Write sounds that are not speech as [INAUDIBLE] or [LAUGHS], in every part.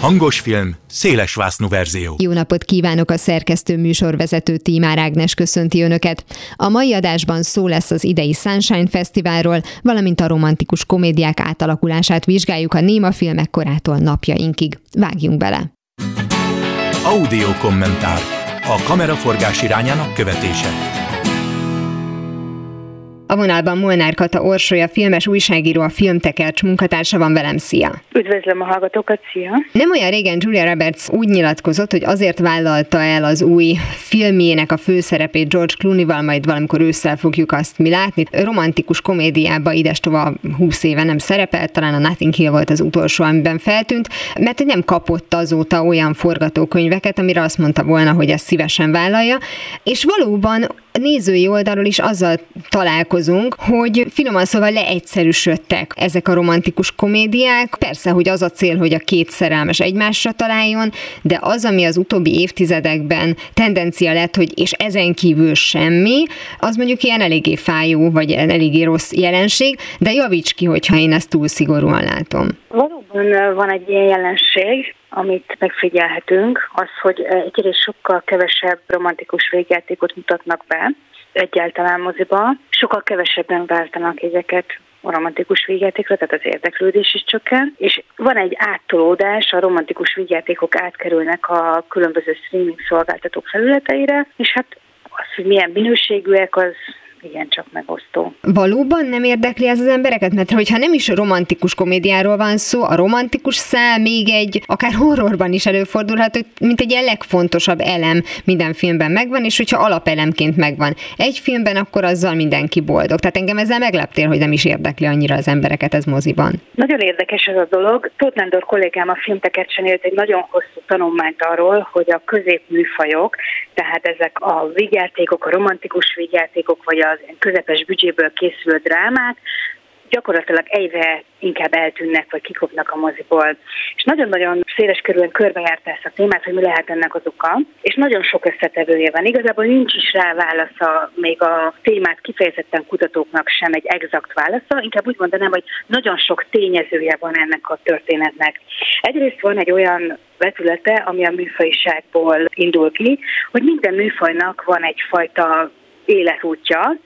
Hangos film, széles vásznú verzió. Jó napot kívánok a szerkesztő műsorvezető Tímár Ágnes köszönti Önöket. A mai adásban szó lesz az idei Sunshine Fesztiválról, valamint a romantikus komédiák átalakulását vizsgáljuk a néma filmek korától napjainkig. Vágjunk bele! Audio kommentár. A kameraforgás irányának követése. A vonalban Molnár Kata Orsolya, filmes újságíró, a Filmtekercs munkatársa van velem. Szia! Üdvözlöm a hallgatókat, szia! Nem olyan régen Julia Roberts úgy nyilatkozott, hogy azért vállalta el az új filmjének a főszerepét George Clooney-val, majd valamikor ősszel fogjuk azt mi látni. Romantikus komédiába idestova 20 éve nem szerepelt, talán a Nothing Hill volt az utolsó, amiben feltűnt, mert nem kapott azóta olyan forgatókönyveket, amire azt mondta volna, hogy ezt szívesen vállalja, és valóban nézői oldalról is azzal találkozunk, hogy finoman szóval leegyszerűsödtek ezek a romantikus komédiák. Persze, hogy az a cél, hogy a két szerelmes egymásra találjon, de az, ami az utóbbi évtizedekben tendencia lett, hogy és ezen kívül semmi, az mondjuk ilyen eléggé fájó, vagy eléggé rossz jelenség, de javíts ki, hogyha én ezt túl szigorúan látom. Valóban van egy ilyen jelenség, amit megfigyelhetünk, az, hogy egyre sokkal kevesebb romantikus végjátékot mutatnak be, egyáltalán moziba. Sokkal kevesebben váltanak ezeket a romantikus végjátékra, tehát az érdeklődés is csökken, és van egy áttolódás, a romantikus végjátékok átkerülnek a különböző streaming szolgáltatók felületeire, és hát az, hogy milyen minőségűek, az igen csak megosztó. Valóban nem érdekli ez az embereket? Mert hogyha nem is romantikus komédiáról van szó, a romantikus szál még egy, akár horrorban is előfordulhat, hogy mint egy ilyen legfontosabb elem minden filmben megvan, és hogyha alapelemként megvan egy filmben, akkor azzal mindenki boldog. Tehát engem ezzel megleptél, hogy nem is érdekli annyira az embereket ez moziban. Nagyon érdekes ez a dolog. Tóth Nándor kollégám a filmtekercsen élt egy nagyon hosszú tanulmányt arról, hogy a középműfajok, tehát ezek a vigyátékok, a romantikus vigyátékok, vagy az közepes büdzséből készülő drámák, gyakorlatilag egyre inkább eltűnnek, vagy kikopnak a moziból. És nagyon-nagyon széles körülön körbejárta ezt a témát, hogy mi lehet ennek az oka, és nagyon sok összetevője van. Igazából nincs is rá válasza, még a témát kifejezetten kutatóknak sem egy exakt válasza, inkább úgy mondanám, hogy nagyon sok tényezője van ennek a történetnek. Egyrészt van egy olyan vetülete, ami a műfajiságból indul ki, hogy minden műfajnak van egyfajta életútja,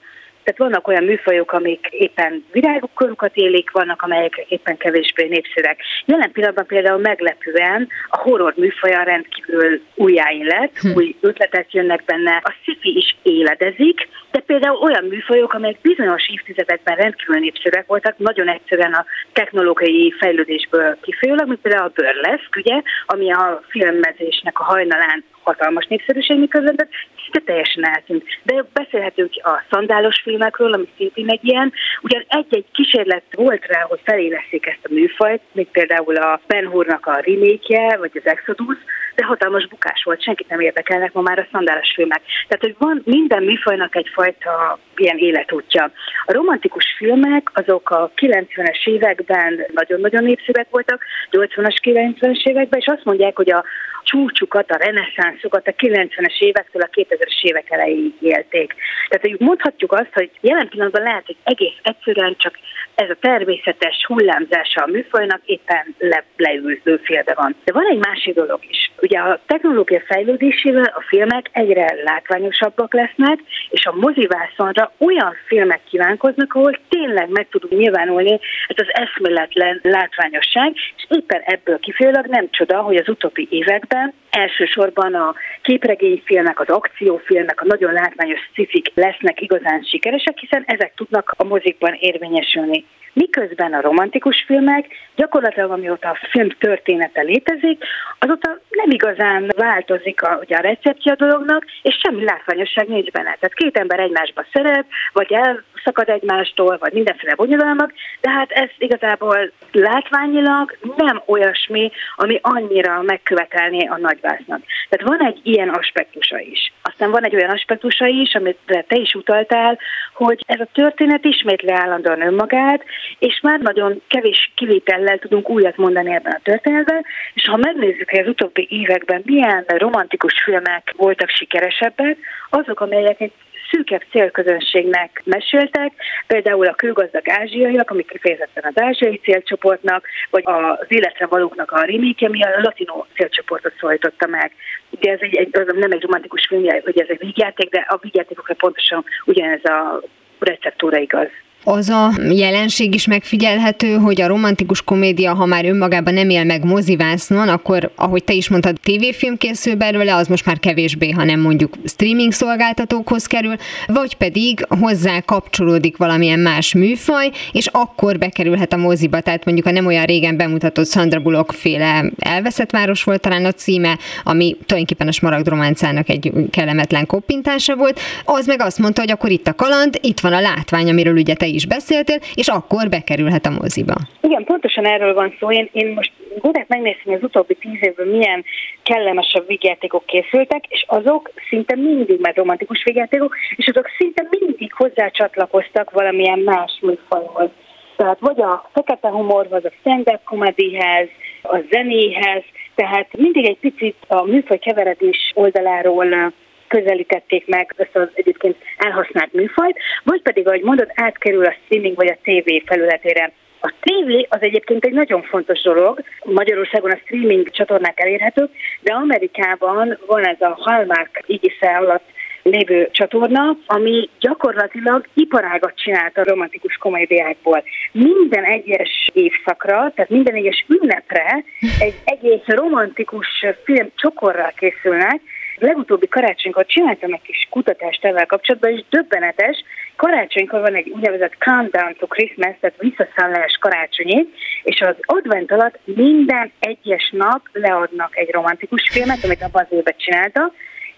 tehát vannak olyan műfajok, amik éppen virágkorukat élik, vannak, amelyek éppen kevésbé népszerűek. Jelen pillanatban például meglepően a horror műfaja rendkívül újjáin lett, hm. új ötletek jönnek benne, a sci is éledezik, de például olyan műfajok, amelyek bizonyos évtizedekben rendkívül népszerűek voltak, nagyon egyszerűen a technológiai fejlődésből kifolyólag, mint például a burlesque, ugye, ami a filmezésnek a hajnalán hatalmas népszerűség, miközben de szinte teljesen eltűnt. De beszélhetünk a szandálos filmekről, ami szintén egy ilyen. Ugyan egy-egy kísérlet volt rá, hogy feléleszik ezt a műfajt, mint például a Ben Hurnak a remake vagy az Exodus, de hatalmas bukás volt, senkit nem érdekelnek ma már a szandálos filmek. Tehát, hogy van minden műfajnak egyfajta ilyen életútja. A romantikus filmek azok a 90-es években nagyon-nagyon népszerűek voltak, 80-as, 90-es években, és azt mondják, hogy a csúcsukat, a reneszánszokat a 90-es évektől a 2000-es évek elejéig élték. Tehát hogy mondhatjuk azt, hogy jelen pillanatban lehet, hogy egész egyszerűen csak ez a természetes hullámzása a műfajnak éppen le, leülő félbe van. De van egy másik dolog is. Ugye a technológia fejlődésével a filmek egyre látványosabbak lesznek, és a mozivászonra olyan filmek kívánkoznak, ahol tényleg meg tudunk nyilvánulni ez az eszméletlen látványosság, és éppen ebből kifejezőleg nem csoda, hogy az utóbbi években elsősorban a képregényfilmek, az akciófilmek, a nagyon látványos cifik lesznek igazán sikeresek, hiszen ezek tudnak a mozikban érvényesülni. Miközben a romantikus filmek gyakorlatilag amióta a film története létezik, azóta nem igazán változik a, ugye a receptje a dolognak, és semmi látványosság nincs benne. Tehát két ember egymásba szeret, vagy elszakad egymástól, vagy mindenféle bonyodalmak, de hát ez igazából látványilag nem olyasmi, ami annyira megkövetelné a nagyvásznak. Tehát van egy ilyen aspektusa is. Aztán van egy olyan aspektusa is, amit te is utaltál, hogy ez a történet ismétli állandóan önmagát, és már nagyon kevés kivétellel tudunk újat mondani ebben a történetben, és ha megnézzük, hogy az utóbbi években milyen romantikus filmek voltak sikeresebbek, azok, amelyek egy szűkebb célközönségnek meséltek, például a kőgazdag ázsiaiak, amik kifejezetten az ázsiai célcsoportnak, vagy az életre valóknak a remake ami a latino célcsoportot szólította meg. Ugye ez egy, egy, az nem egy romantikus film, hogy ez egy vígjáték, de a vígjátékokra pontosan ugyanez a receptúra igaz az a jelenség is megfigyelhető, hogy a romantikus komédia, ha már önmagában nem él meg mozivásznon, akkor, ahogy te is mondtad, tévéfilm készül belőle, az most már kevésbé, hanem mondjuk streaming szolgáltatókhoz kerül, vagy pedig hozzá kapcsolódik valamilyen más műfaj, és akkor bekerülhet a moziba. Tehát mondjuk a nem olyan régen bemutatott Sandra Bullock féle Elveszett város volt talán a címe, ami tulajdonképpen a Smaragd románcának egy kellemetlen koppintása volt. Az meg azt mondta, hogy akkor itt a kaland, itt van a látvány, amiről ugye te is beszéltél, és akkor bekerülhet a moziba. Igen, pontosan erről van szó. Én, én most gondolok megnézni, hogy az utóbbi tíz évben milyen kellemesebb vigyátékok készültek, és azok szinte mindig már romantikus vigyátékok, és azok szinte mindig hozzácsatlakoztak valamilyen más műfajhoz. Tehát vagy a fekete humorhoz, a stand-up comedyhez, a zenéhez, tehát mindig egy picit a műfaj keveredés oldaláról közelítették meg ezt az egyébként elhasznált műfajt, vagy pedig, ahogy mondod, átkerül a streaming vagy a TV felületére. A TV az egyébként egy nagyon fontos dolog. Magyarországon a streaming csatornák elérhetők, de Amerikában van ez a Hallmark ígisze alatt lévő csatorna, ami gyakorlatilag iparágat csinált a romantikus komédiákból. Minden egyes évszakra, tehát minden egyes ünnepre egy egész romantikus film csokorral készülnek, legutóbbi karácsonykor csináltam egy kis kutatást ezzel kapcsolatban, és döbbenetes, karácsonykor van egy úgynevezett countdown to Christmas, tehát visszaszállás karácsonyi, és az advent alatt minden egyes nap leadnak egy romantikus filmet, amit abban az évben csinálta,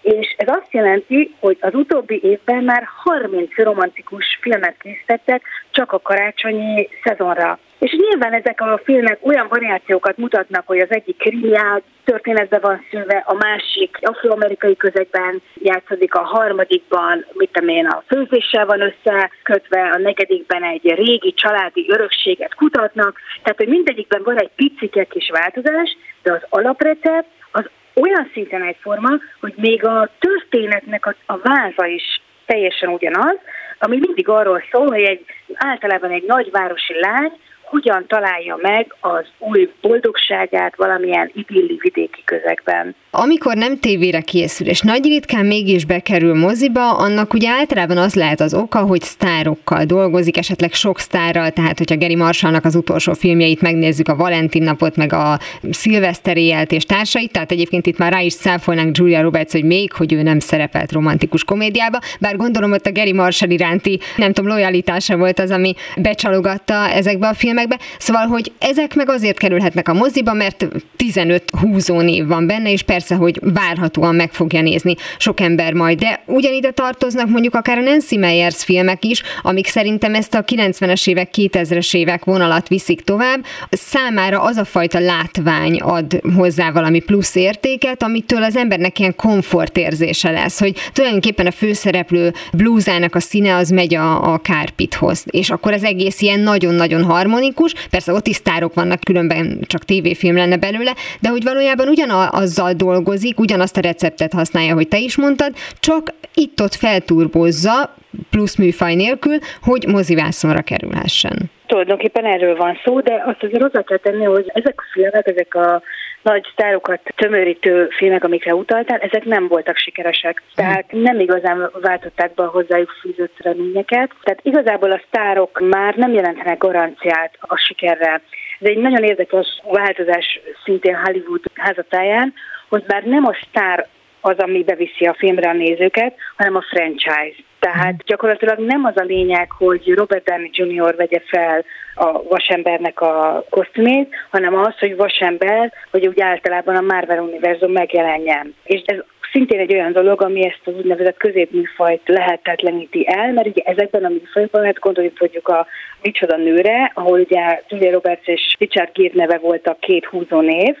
és ez azt jelenti, hogy az utóbbi évben már 30 romantikus filmet készítettek csak a karácsonyi szezonra. És nyilván ezek a filmek olyan variációkat mutatnak, hogy az egyik krimiál történetben van szülve, a másik afroamerikai közegben játszódik, a harmadikban, mit tudom én, a főzéssel van összekötve, a negyedikben egy régi családi örökséget kutatnak, tehát hogy mindegyikben van egy picike kis változás, de az alaprecept az olyan szinten egyforma, hogy még a történetnek a, a váza is teljesen ugyanaz, ami mindig arról szól, hogy egy, általában egy nagyvárosi lány hogyan találja meg az új boldogságát valamilyen idilli vidéki közegben. Amikor nem tévére készül, és nagy ritkán mégis bekerül moziba, annak ugye általában az lehet az oka, hogy sztárokkal dolgozik, esetleg sok sztárral, tehát hogyha Geri Marsalnak az utolsó filmjeit megnézzük, a Valentin napot, meg a Szilveszter és társait, tehát egyébként itt már rá is száfolnánk Julia Roberts, hogy még, hogy ő nem szerepelt romantikus komédiába, bár gondolom, hogy a Geri Marshall iránti, nem tudom, lojalitása volt az, ami becsalogatta ezekbe a filmekbe. Szóval, hogy ezek meg azért kerülhetnek a moziba, mert 15-20 név van benne, és persze, hogy várhatóan meg fogja nézni sok ember majd. De ugyanide tartoznak mondjuk akár a Nancy Meyers filmek is, amik szerintem ezt a 90-es évek, 2000-es évek vonalat viszik tovább. Számára az a fajta látvány ad hozzá valami plusz értéket, amitől az embernek ilyen komfortérzése lesz, hogy tulajdonképpen a főszereplő blúzának a színe az megy a, a kárpithoz, és akkor az egész ilyen nagyon-nagyon harmonikus, persze ott is sztárok vannak, különben csak tévéfilm lenne belőle, de hogy valójában ugyanazzal dolgozik, ugyanazt a receptet használja, hogy te is mondtad, csak itt-ott felturbozza, plusz műfaj nélkül, hogy mozivászonra kerülhessen. Tulajdonképpen erről van szó, de azt azért hozzá kell tenni, hogy ezek a filmek, ezek a nagy sztárokat tömörítő filmek, amikre utaltál, ezek nem voltak sikeresek. Tehát nem igazán váltották be a hozzájuk fűzött reményeket. Tehát igazából a sztárok már nem jelentenek garanciát a sikerre. Ez egy nagyon érdekes változás szintén Hollywood házatáján, hogy már nem a sztár az, ami beviszi a filmre a nézőket, hanem a franchise. Tehát gyakorlatilag nem az a lényeg, hogy Robert Downey Jr. vegye fel a vasembernek a kosztümét, hanem az, hogy vasember, vagy úgy általában a Marvel univerzum megjelenjen. És ez szintén egy olyan dolog, ami ezt az úgynevezett középműfajt lehetetleníti el, mert ugye ezekben a műfajokban, hát gondoljuk mondjuk a Micsoda nőre, ahol ugye Julia Roberts és Richard Gere neve volt a két húzó név,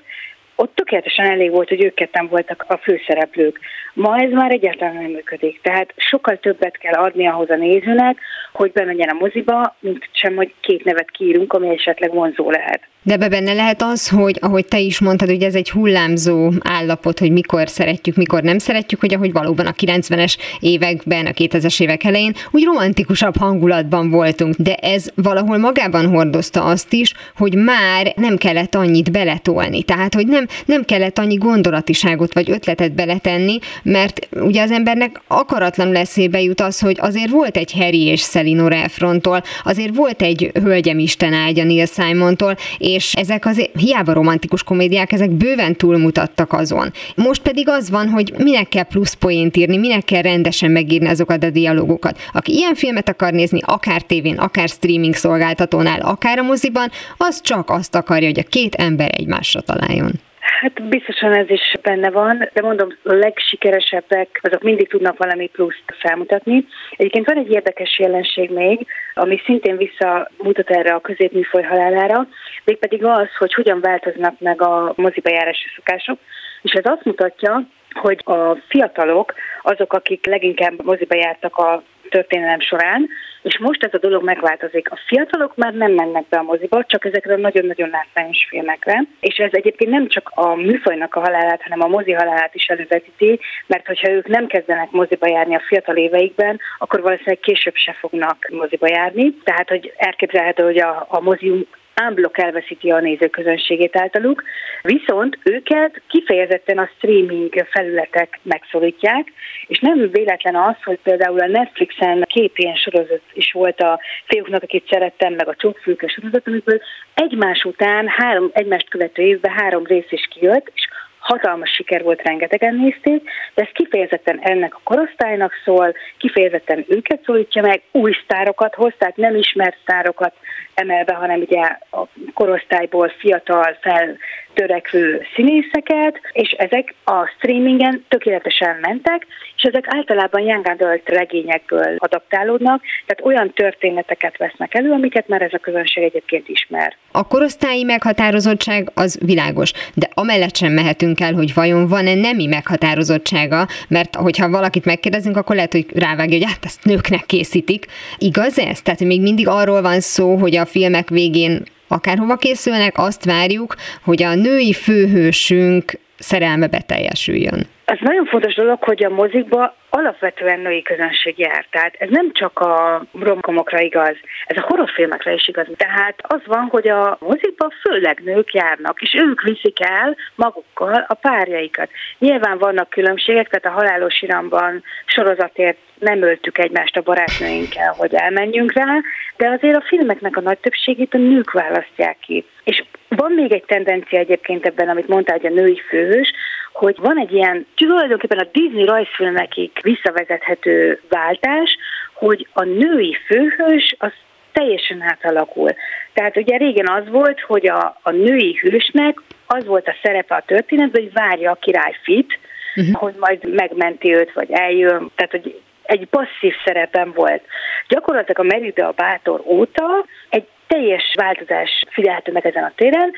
ott tökéletesen elég volt, hogy ők ketten voltak a főszereplők. Ma ez már egyáltalán nem működik. Tehát sokkal többet kell adni ahhoz a nézőnek, hogy bemenjen a moziba, mint sem, hogy két nevet kiírunk, ami esetleg vonzó lehet. De ebbe benne lehet az, hogy ahogy te is mondtad, hogy ez egy hullámzó állapot, hogy mikor szeretjük, mikor nem szeretjük, hogy ahogy valóban a 90-es években, a 2000-es évek elején úgy romantikusabb hangulatban voltunk, de ez valahol magában hordozta azt is, hogy már nem kellett annyit beletolni. Tehát, hogy nem, nem kellett annyi gondolatiságot vagy ötletet beletenni, mert ugye az embernek akaratlanul eszébe jut az, hogy azért volt egy Harry és Szelinor Efrontól, azért volt egy Hölgyem Isten ágya Neil Simontól, és ezek az hiába romantikus komédiák, ezek bőven túlmutattak azon. Most pedig az van, hogy minek kell plusz poént írni, minek kell rendesen megírni azokat a dialógokat. Aki ilyen filmet akar nézni, akár tévén, akár streaming szolgáltatónál, akár a moziban, az csak azt akarja, hogy a két ember egymásra találjon. Hát biztosan ez is benne van, de mondom, a legsikeresebbek azok mindig tudnak valami pluszt felmutatni. Egyébként van egy érdekes jelenség még, ami szintén visszamutat erre a középműfoly halálára, mégpedig az, hogy hogyan változnak meg a moziba járási szokások, és ez azt mutatja, hogy a fiatalok, azok, akik leginkább moziba jártak a történelem során, és most ez a dolog megváltozik. A fiatalok már nem mennek be a moziba, csak ezekre a nagyon-nagyon látványos filmekre, és ez egyébként nem csak a műfajnak a halálát, hanem a mozi halálát is elővetíti, mert hogyha ők nem kezdenek moziba járni a fiatal éveikben, akkor valószínűleg később se fognak moziba járni. Tehát, hogy elképzelhető, hogy a, a mozium ámblok elveszíti a nézőközönségét általuk, viszont őket kifejezetten a streaming felületek megszólítják, és nem véletlen az, hogy például a Netflixen két ilyen sorozat is volt a fiúknak, akit szerettem, meg a csókfülke sorozat, amikor egymás után, három, egymást követő évben három rész is kijött, és hatalmas siker volt, rengetegen nézték, de ez kifejezetten ennek a korosztálynak szól, kifejezetten őket szólítja meg, új sztárokat hoz, tehát nem ismert sztárokat emelve, hanem ugye a korosztályból fiatal, fel törekvő színészeket, és ezek a streamingen tökéletesen mentek, és ezek általában young adult regényekből adaptálódnak, tehát olyan történeteket vesznek elő, amiket már ez a közönség egyébként ismer. A korosztályi meghatározottság az világos, de amellett sem mehetünk el, hogy vajon van-e nemi meghatározottsága, mert hogyha valakit megkérdezünk, akkor lehet, hogy rávágja, hogy hát ezt nőknek készítik. Igaz ez? Tehát még mindig arról van szó, hogy a filmek végén akárhova készülnek, azt várjuk, hogy a női főhősünk szerelme beteljesüljön. Ez nagyon fontos dolog, hogy a mozikba alapvetően női közönség jár. Tehát ez nem csak a romkomokra igaz, ez a horrorfilmekre is igaz. Tehát az van, hogy a mozikban főleg nők járnak, és ők viszik el magukkal a párjaikat. Nyilván vannak különbségek, tehát a halálos iramban sorozatért nem öltük egymást a barátnőinkkel, hogy elmenjünk rá, de azért a filmeknek a nagy többségét a nők választják ki. És van még egy tendencia egyébként ebben, amit mondtál, hogy a női főhős, hogy van egy ilyen tulajdonképpen a Disney rajzfilmekig visszavezethető váltás, hogy a női főhős az teljesen átalakul. Tehát ugye régen az volt, hogy a, a női hősnek az volt a szerepe a történetben, hogy várja a király fit, uh-huh. hogy majd megmenti őt, vagy eljön. Tehát, hogy egy passzív szerepem volt. Gyakorlatilag a Merida Bátor óta egy teljes változás figyelhető meg ezen a téren.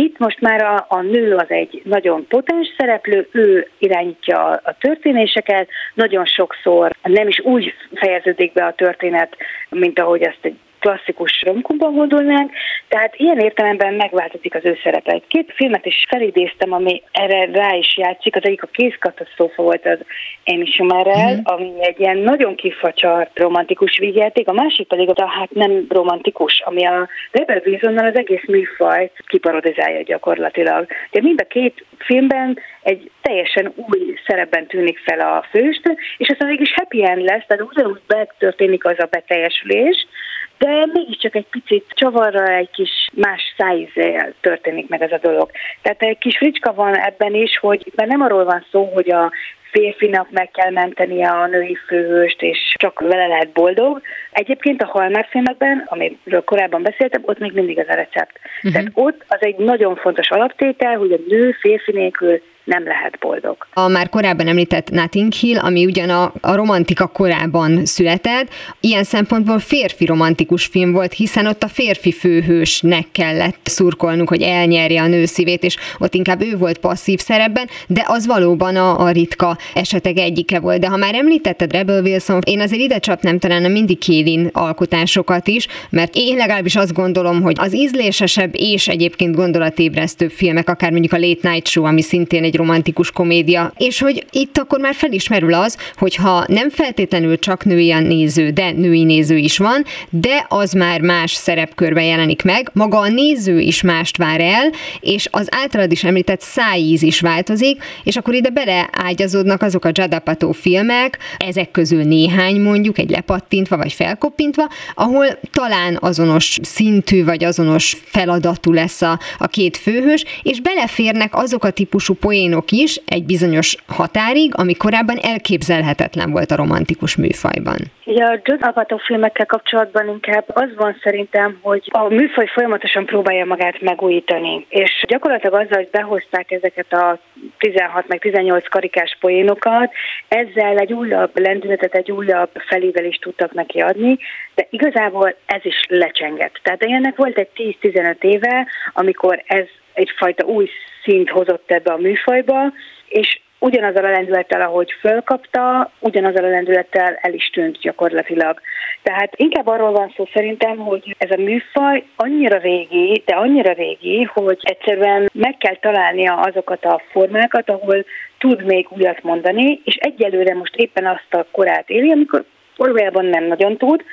Itt most már a, a nő az egy nagyon potens szereplő, ő irányítja a, a történéseket, nagyon sokszor nem is úgy fejeződik be a történet, mint ahogy azt egy klasszikus romkumban gondolnánk, tehát ilyen értelemben megváltozik az ő szerepe. Egy két filmet is felidéztem, ami erre rá is játszik, az egyik a kézkatasztrófa volt az Amy Schumerrel, mm. ami egy ilyen nagyon kifacsart romantikus vígjáték, a másik pedig a hát nem romantikus, ami a Rebel Wilsonnal az egész műfajt kiparodizálja gyakorlatilag. De mind a két filmben egy teljesen új szerepben tűnik fel a főst, és aztán mégis happy end lesz, tehát ugyanúgy betörténik az a beteljesülés, de mégiscsak egy picit csavarra egy kis más szájízzel történik meg ez a dolog. Tehát egy kis fricska van ebben is, hogy már nem arról van szó, hogy a férfinak meg kell mentenie a női főhőst, és csak vele lehet boldog. Egyébként a Hallmark filmekben, amiről korábban beszéltem, ott még mindig ez a recept. Uh-huh. Tehát ott az egy nagyon fontos alaptétel, hogy a nő férfi nélkül nem lehet boldog. A már korábban említett Nothing Hill, ami ugyan a, a romantika korában született, ilyen szempontból férfi romantikus film volt, hiszen ott a férfi főhősnek kellett szurkolnunk, hogy elnyerje a nő szívét, és ott inkább ő volt passzív szerepben, de az valóban a, a ritka esetek egyike volt. De ha már említetted Rebel Wilson, én azért ide csapnám talán a mindig Kélin alkotásokat is, mert én legalábbis azt gondolom, hogy az ízlésesebb és egyébként gondolatébresztőbb filmek, akár mondjuk a Late Night Show, ami szintén egy romantikus komédia, és hogy itt akkor már felismerül az, hogy ha nem feltétlenül csak női a néző, de női néző is van, de az már más szerepkörben jelenik meg, maga a néző is mást vár el, és az általad is említett szájíz is változik, és akkor ide beleágyazódnak azok a Jadapato filmek, ezek közül néhány mondjuk, egy lepattintva vagy felkoppintva, ahol talán azonos szintű vagy azonos feladatú lesz a, a két főhős, és beleférnek azok a típusú poénok is egy bizonyos határig, ami korábban elképzelhetetlen volt a romantikus műfajban. Ugye a Judd filmekkel kapcsolatban inkább az van szerintem, hogy a műfaj folyamatosan próbálja magát megújítani, és gyakorlatilag azzal, hogy behozták ezeket a 16 meg 18 karikás poénokat, ezzel egy újabb lendületet, egy újabb felévelést tudtak neki adni, de igazából ez is lecsengett. Tehát ennek volt egy 10-15 éve, amikor ez egyfajta új szint hozott ebbe a műfajba, és ugyanazzal a lendülettel, ahogy fölkapta, ugyanazzal a lendülettel el is tűnt gyakorlatilag. Tehát inkább arról van szó szerintem, hogy ez a műfaj annyira régi, de annyira régi, hogy egyszerűen meg kell találnia azokat a formákat, ahol tud még újat mondani, és egyelőre most éppen azt a korát éli, amikor valójában nem nagyon tud,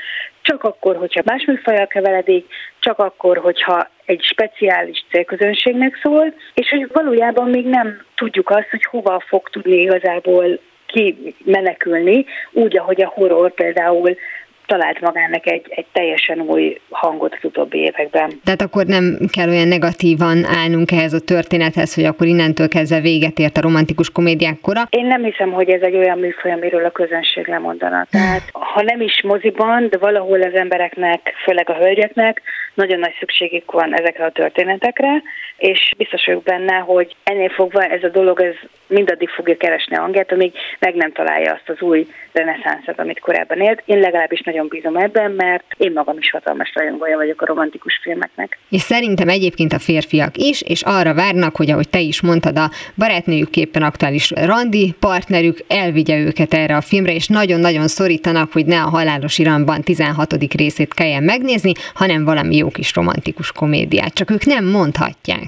csak akkor, hogyha más műfajjal keveledik, csak akkor, hogyha egy speciális célközönségnek szól, és hogy valójában még nem tudjuk azt, hogy hova fog tudni igazából ki menekülni, úgy, ahogy a horror például talált magának egy, egy teljesen új hangot az utóbbi években. Tehát akkor nem kell olyan negatívan állnunk ehhez a történethez, hogy akkor innentől kezdve véget ért a romantikus komédiák kora? Én nem hiszem, hogy ez egy olyan műfaj, amiről a közönség lemondana. [LAUGHS] Tehát ha nem is moziban, de valahol az embereknek, főleg a hölgyeknek nagyon nagy szükségük van ezekre a történetekre, és biztos vagyok benne, hogy ennél fogva ez a dolog ez mindaddig fogja keresni a hangját, amíg meg nem találja azt az új reneszánszat, amit korábban élt. Én legalábbis nagyon bízom ebben, mert én magam is hatalmas rajongója vagyok a romantikus filmeknek. És szerintem egyébként a férfiak is, és arra várnak, hogy ahogy te is mondtad, a barátnőjük éppen aktuális randi partnerük elvigye őket erre a filmre, és nagyon-nagyon szorítanak, hogy ne a halálos iramban 16. részét kelljen megnézni, hanem valami jó kis romantikus komédiát. Csak ők nem mondhatják.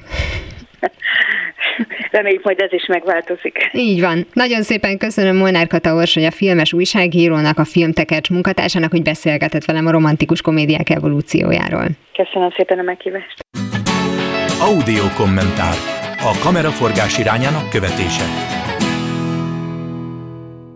[LAUGHS] [LAUGHS] Reméljük, majd ez is megváltozik. Így van. Nagyon szépen köszönöm Molnár Kata Orsoly, a filmes újságírónak, a Filmtekercs munkatársának, hogy beszélgetett velem a romantikus komédiák evolúciójáról. Köszönöm szépen a meghívást. Audio kommentár. A kameraforgás irányának követése.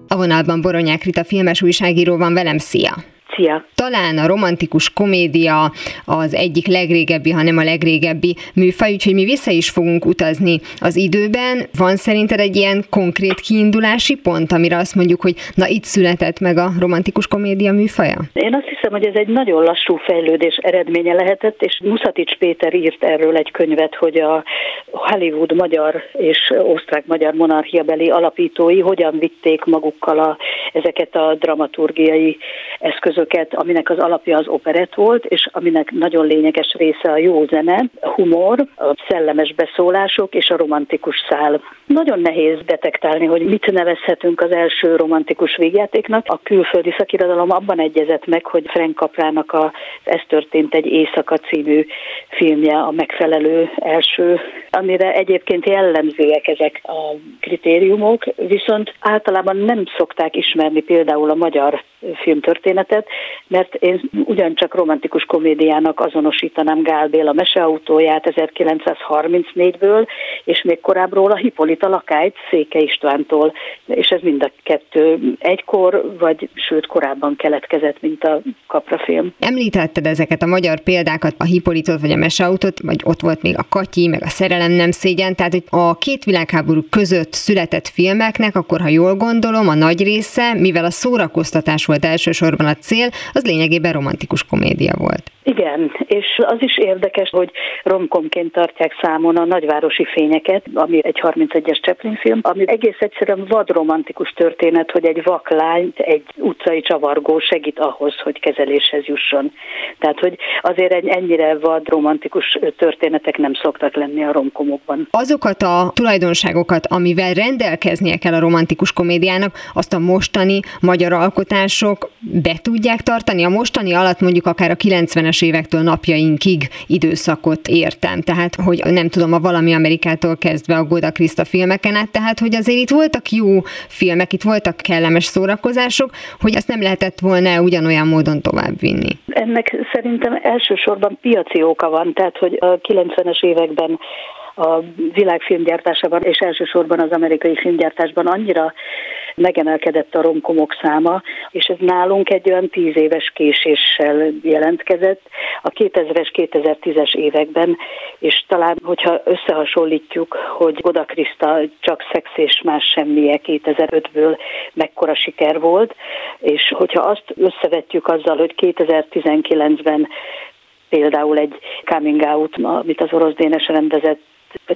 A vonalban Boronyák Rita filmes újságíró van velem, szia! Szia! Talán a romantikus komédia az egyik legrégebbi, hanem a legrégebbi műfaj, úgyhogy mi vissza is fogunk utazni az időben. Van szerinted egy ilyen konkrét kiindulási pont, amire azt mondjuk, hogy na itt született meg a romantikus komédia műfaja? Én azt hiszem, hogy ez egy nagyon lassú fejlődés eredménye lehetett, és Muszatics Péter írt erről egy könyvet, hogy a Hollywood magyar és osztrák-magyar monarchiabeli alapítói hogyan vitték magukkal a, ezeket a dramaturgiai eszközöket műveket, aminek az alapja az operett volt, és aminek nagyon lényeges része a jó zene, a humor, a szellemes beszólások és a romantikus szál. Nagyon nehéz detektálni, hogy mit nevezhetünk az első romantikus végjátéknak. A külföldi szakirodalom abban egyezett meg, hogy Frank Caprának a Ez történt egy éjszaka című filmje a megfelelő első, amire egyébként jellemzőek ezek a kritériumok, viszont általában nem szokták ismerni például a magyar filmtörténetet, mert én ugyancsak romantikus komédiának azonosítanám Gál Béla meseautóját 1934-ből, és még korábbról a Hippolyta lakályt Széke Istvántól, és ez mind a kettő egykor, vagy sőt korábban keletkezett, mint a Kapra film. Említetted ezeket a magyar példákat, a Hippolytot vagy a meseautót, vagy ott volt még a Katyi, meg a Szerelem nem szégyen, tehát hogy a két világháború között született filmeknek, akkor ha jól gondolom, a nagy része mivel a szórakoztatás volt elsősorban a cél, az lényegében romantikus komédia volt. Igen, és az is érdekes, hogy romkomként tartják számon a nagyvárosi fényeket, ami egy 31-es Chaplin film, ami egész egyszerűen vadromantikus történet, hogy egy vaklányt egy utcai csavargó segít ahhoz, hogy kezeléshez jusson. Tehát, hogy azért egy ennyire vadromantikus történetek nem szoktak lenni a romkomokban. Azokat a tulajdonságokat, amivel rendelkeznie kell a romantikus komédiának, azt a mostani magyar alkotások be tudják tartani? A mostani alatt mondjuk akár a 90-es évektől napjainkig időszakot értem. Tehát, hogy nem tudom, a valami Amerikától kezdve a Goda Krista filmeken át, tehát, hogy azért itt voltak jó filmek, itt voltak kellemes szórakozások, hogy ezt nem lehetett volna ugyanolyan módon továbbvinni. Ennek szerintem elsősorban piaci oka van, tehát, hogy a 90-es években a világ filmgyártásában, és elsősorban az amerikai filmgyártásban annyira megemelkedett a romkomok száma, és ez nálunk egy olyan tíz éves késéssel jelentkezett a 2000-es, 2010-es években, és talán, hogyha összehasonlítjuk, hogy Goda Krista csak szex és más semmije 2005-ből mekkora siker volt, és hogyha azt összevetjük azzal, hogy 2019-ben például egy coming out, amit az orosz Dénes rendezett,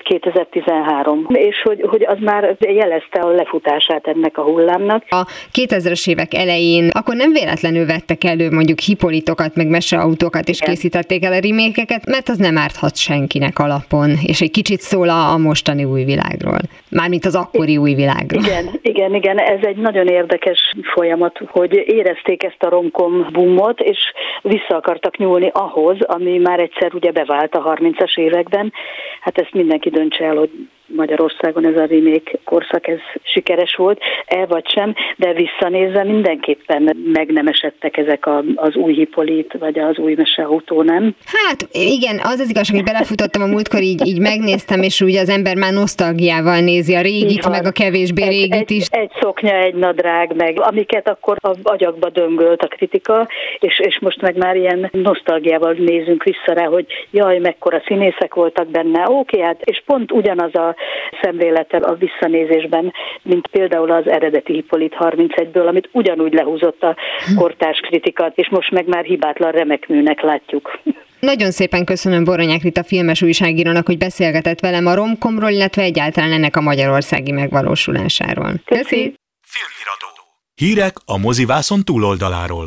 2013, és hogy, hogy az már jelezte a lefutását ennek a hullámnak. A 2000-es évek elején akkor nem véletlenül vettek elő mondjuk hipolitokat, meg meseautókat, és Igen. készítették el a rimékeket, mert az nem árthat senkinek alapon, és egy kicsit szól a mostani új világról. Mármint az akkori új világról. Igen, igen, igen, ez egy nagyon érdekes folyamat, hogy érezték ezt a romkom boomot, és vissza akartak nyúlni ahhoz, ami már egyszer ugye bevált a 30-as években. Hát ezt mindenki döntse el, hogy Magyarországon ez a remake korszak, ez sikeres volt, el vagy sem, de visszanézve mindenképpen meg nem esettek ezek a, az új hipolit, vagy az új meseautó, nem? Hát igen, az az igazság, hogy belefutottam a múltkor, így, így megnéztem, és úgy az ember már nosztalgiával nézi a régit, meg a kevésbé egy, régit egy, is. Egy szoknya, egy nadrág, meg amiket akkor a agyakba döngölt a kritika, és, és most meg már ilyen nosztalgiával nézünk vissza rá, hogy jaj, mekkora színészek voltak benne, oké, hát, és pont ugyanaz a szemlélete a visszanézésben, mint például az eredeti Hippolit 31-ből, amit ugyanúgy lehúzott a kortárs kritikat, és most meg már hibátlan remek műnek látjuk. Nagyon szépen köszönöm Boronyák Rita filmes újságírónak, hogy beszélgetett velem a romkomról, illetve egyáltalán ennek a magyarországi megvalósulásáról. Köszi! Filmiradó. Hírek a mozivászon túloldaláról.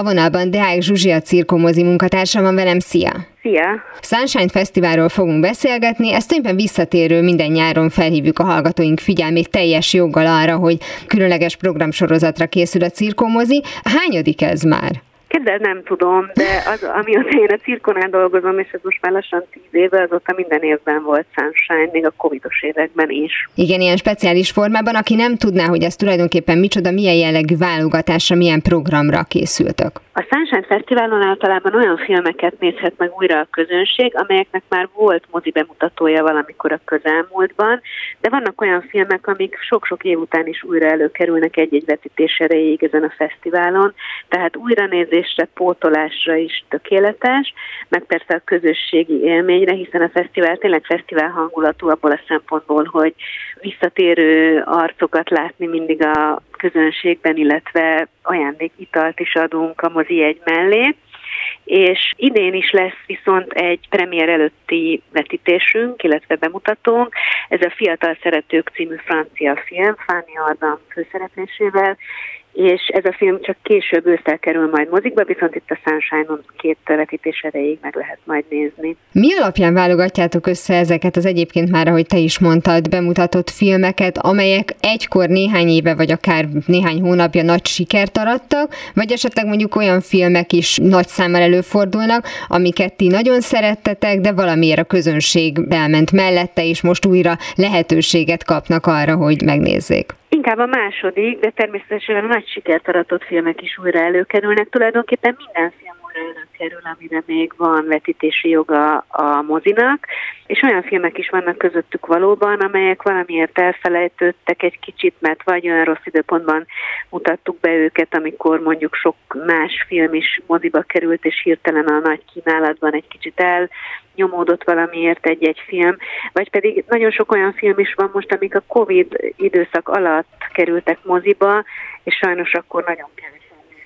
A vonalban Deák Zsuzsi, a cirkomozi munkatársa van velem, szia! Szia! Sunshine Fesztiválról fogunk beszélgetni, ezt tulajdonképpen visszatérő minden nyáron felhívjuk a hallgatóink figyelmét teljes joggal arra, hogy különleges programsorozatra készül a cirkomozi. Hányadik ez már? Kérdez, nem tudom, de az, amióta én a cirkonál dolgozom, és ez most már lassan tíz éve, azóta minden évben volt Sunshine, még a covidos években is. Igen, ilyen speciális formában, aki nem tudná, hogy ez tulajdonképpen micsoda, milyen jellegű válogatásra, milyen programra készültök. A Sunshine Fesztiválon általában olyan filmeket nézhet meg újra a közönség, amelyeknek már volt mozi bemutatója valamikor a közelmúltban, de vannak olyan filmek, amik sok-sok év után is újra előkerülnek egy-egy vetítés erejéig ezen a fesztiválon, tehát újra nézésre, pótolásra is tökéletes, meg persze a közösségi élményre, hiszen a fesztivál tényleg fesztivál hangulatú abból a szempontból, hogy visszatérő arcokat látni mindig a közönségben, illetve ajándékitalt is adunk a mozi egy mellé és idén is lesz viszont egy premier előtti vetítésünk, illetve bemutatónk. Ez a Fiatal Szeretők című francia film, Fanny Ardam főszereplésével, és ez a film csak később ősszel kerül majd mozikba, viszont itt a Sunshine-on két vetítés erejéig meg lehet majd nézni. Mi alapján válogatjátok össze ezeket az egyébként már, ahogy te is mondtad, bemutatott filmeket, amelyek egykor néhány éve, vagy akár néhány hónapja nagy sikert arattak, vagy esetleg mondjuk olyan filmek is nagy számmal előfordulnak, amiket ti nagyon szerettetek, de valamiért a közönség elment mellette, és most újra lehetőséget kapnak arra, hogy megnézzék. Inkább a második, de természetesen a nagy sikert aratott filmek is újra előkerülnek. Tulajdonképpen minden film kerül, amire még van vetítési joga a mozinak, és olyan filmek is vannak közöttük valóban, amelyek valamiért elfelejtődtek egy kicsit, mert vagy olyan rossz időpontban mutattuk be őket, amikor mondjuk sok más film is moziba került, és hirtelen a nagy kínálatban egy kicsit el nyomódott valamiért egy-egy film, vagy pedig nagyon sok olyan film is van most, amik a Covid időszak alatt kerültek moziba, és sajnos akkor nagyon kevés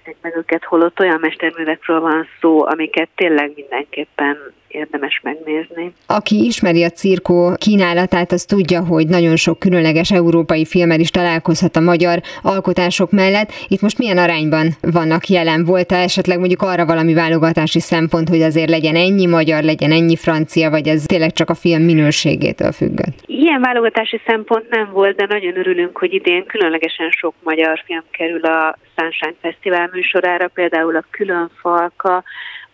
nézték meg őket, holott olyan mesterművekről van szó, amiket tényleg mindenképpen érdemes megnézni. Aki ismeri a cirkó kínálatát, az tudja, hogy nagyon sok különleges európai filmmel is találkozhat a magyar alkotások mellett. Itt most milyen arányban vannak jelen? Volt-e esetleg mondjuk arra valami válogatási szempont, hogy azért legyen ennyi magyar, legyen ennyi francia, vagy ez tényleg csak a film minőségétől függött? Ilyen válogatási szempont nem volt, de nagyon örülünk, hogy idén különlegesen sok magyar film kerül a Sunshine Fesztivál műsorára, például a Külön Falka,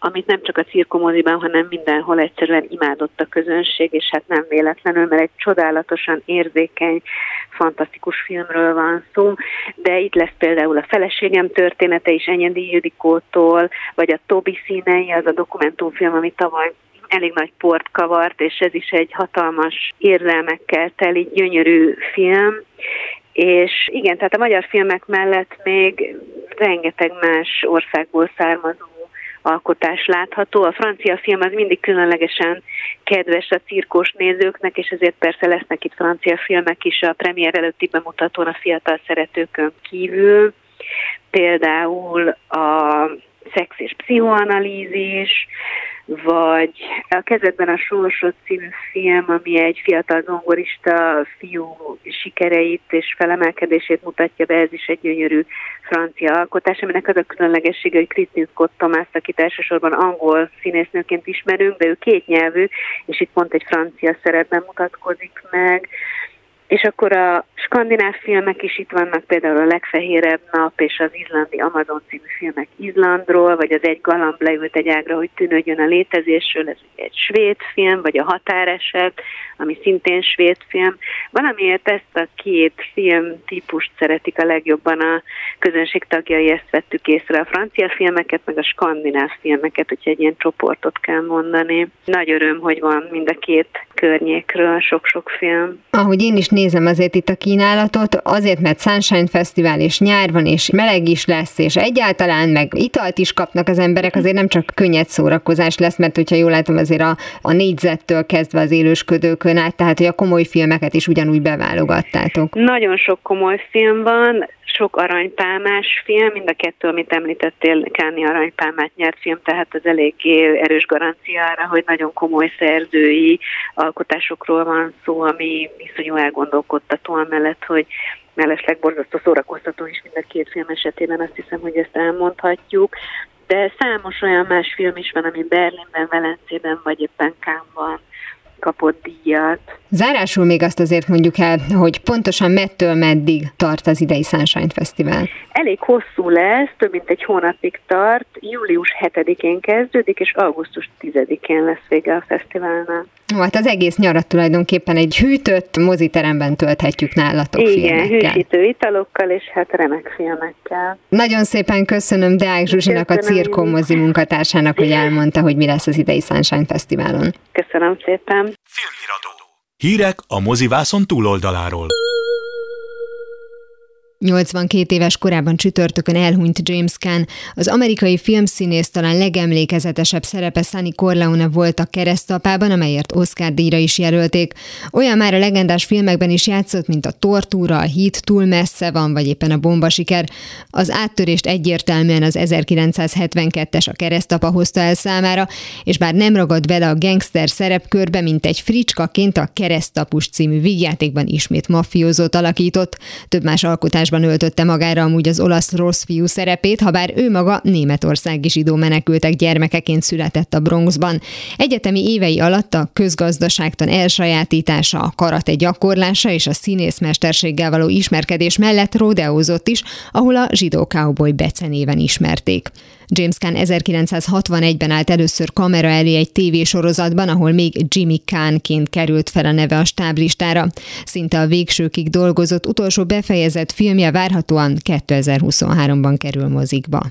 amit nem csak a cirkomoziban, hanem mindenhol egyszerűen imádott a közönség, és hát nem véletlenül, mert egy csodálatosan érzékeny, fantasztikus filmről van szó, de itt lesz például a feleségem története is Enyedi Judikótól, vagy a Tobi színei, az a dokumentumfilm, ami tavaly elég nagy port kavart, és ez is egy hatalmas érzelmekkel teli gyönyörű film, és igen, tehát a magyar filmek mellett még rengeteg más országból származó alkotás látható. A francia film az mindig különlegesen kedves a cirkos nézőknek, és ezért persze lesznek itt francia filmek is a premier előtti bemutatón a fiatal szeretőkön kívül. Például a szex és pszichoanalízis, vagy a kezekben a Sorsod című film, ami egy fiatal zongorista fiú sikereit és felemelkedését mutatja be, ez is egy gyönyörű francia alkotás, aminek az a különlegessége, hogy Kristin Scott Thomas, akit elsősorban angol színésznőként ismerünk, de ő két nyelvű, és itt pont egy francia szerepben mutatkozik meg. És akkor a skandináv filmek is itt vannak, például a Legfehérebb nap és az izlandi Amazon című filmek Izlandról, vagy az Egy galamb leült egy ágra, hogy tűnődjön a létezésről, ez egy svéd film, vagy a Határeset, ami szintén svéd film. Valamiért ezt a két film típust szeretik a legjobban a közönség tagjai, ezt vettük észre a francia filmeket, meg a skandináv filmeket, hogyha egy ilyen csoportot kell mondani. Nagy öröm, hogy van mind a két környékről sok-sok film. Ahogy én is nézem azért itt a kínálatot, azért, mert Sunshine Fesztivál és nyár van, és meleg is lesz, és egyáltalán meg italt is kapnak az emberek, azért nem csak könnyed szórakozás lesz, mert hogyha jól látom, azért a, a négyzettől kezdve az élősködőkön át, tehát hogy a komoly filmeket is ugyanúgy beválogattátok. Nagyon sok komoly film van, sok aranypálmás film, mind a kettő, amit említettél, Káni aranypálmát nyert film, tehát az eléggé erős garancia arra, hogy nagyon komoly szerzői alkotásokról van szó, ami viszonyú elgondolkodtató amellett, hogy mellesleg borzasztó szórakoztató is mind a két film esetében, azt hiszem, hogy ezt elmondhatjuk. De számos olyan más film is van, ami Berlinben, Velencében vagy éppen Kámban kapott díjat. Zárásul még azt azért mondjuk el, hogy pontosan mettől meddig tart az idei Sunshine Fesztivál. Elég hosszú lesz, több mint egy hónapig tart, július 7-én kezdődik, és augusztus 10-én lesz vége a fesztiválnál. Hát az egész nyarat tulajdonképpen egy hűtött moziteremben tölthetjük nálatok Igen, filmekkel. hűsítő italokkal és hát remek filmekkel. Nagyon szépen köszönöm Deák Zsuzsinak, a Cirkó mozi munkatársának, hogy elmondta, hogy mi lesz az idei Sunshine Fesztiválon. Köszönöm szépen. Filmiradó. Hírek a mozivászon túloldaláról. 82 éves korában csütörtökön elhunyt James Caan. Az amerikai filmszínész talán legemlékezetesebb szerepe Sunny Corleone volt a keresztapában, amelyért Oscar díjra is jelölték. Olyan már a legendás filmekben is játszott, mint a Tortúra, a Hit túl messze van, vagy éppen a Bomba siker. Az áttörést egyértelműen az 1972-es a keresztapa hozta el számára, és bár nem ragad bele a gangster szerepkörbe, mint egy fricskaként a Keresztapus című vígjátékban ismét mafiózót alakított. Több más alkotás adásban öltötte magára amúgy az olasz rossz fiú szerepét, ha bár ő maga németországi zsidó menekültek gyermekeként született a Bronxban. Egyetemi évei alatt a közgazdaságtan elsajátítása, a karate gyakorlása és a színészmesterséggel való ismerkedés mellett rodeózott is, ahol a zsidó cowboy becenéven ismerték. James Caan 1961-ben állt először kamera elé egy tévésorozatban, ahol még Jimmy Caanként került fel a neve a stáblistára. Szinte a végsőkig dolgozott utolsó befejezett filmje, várhatóan 2023-ban kerül mozikba.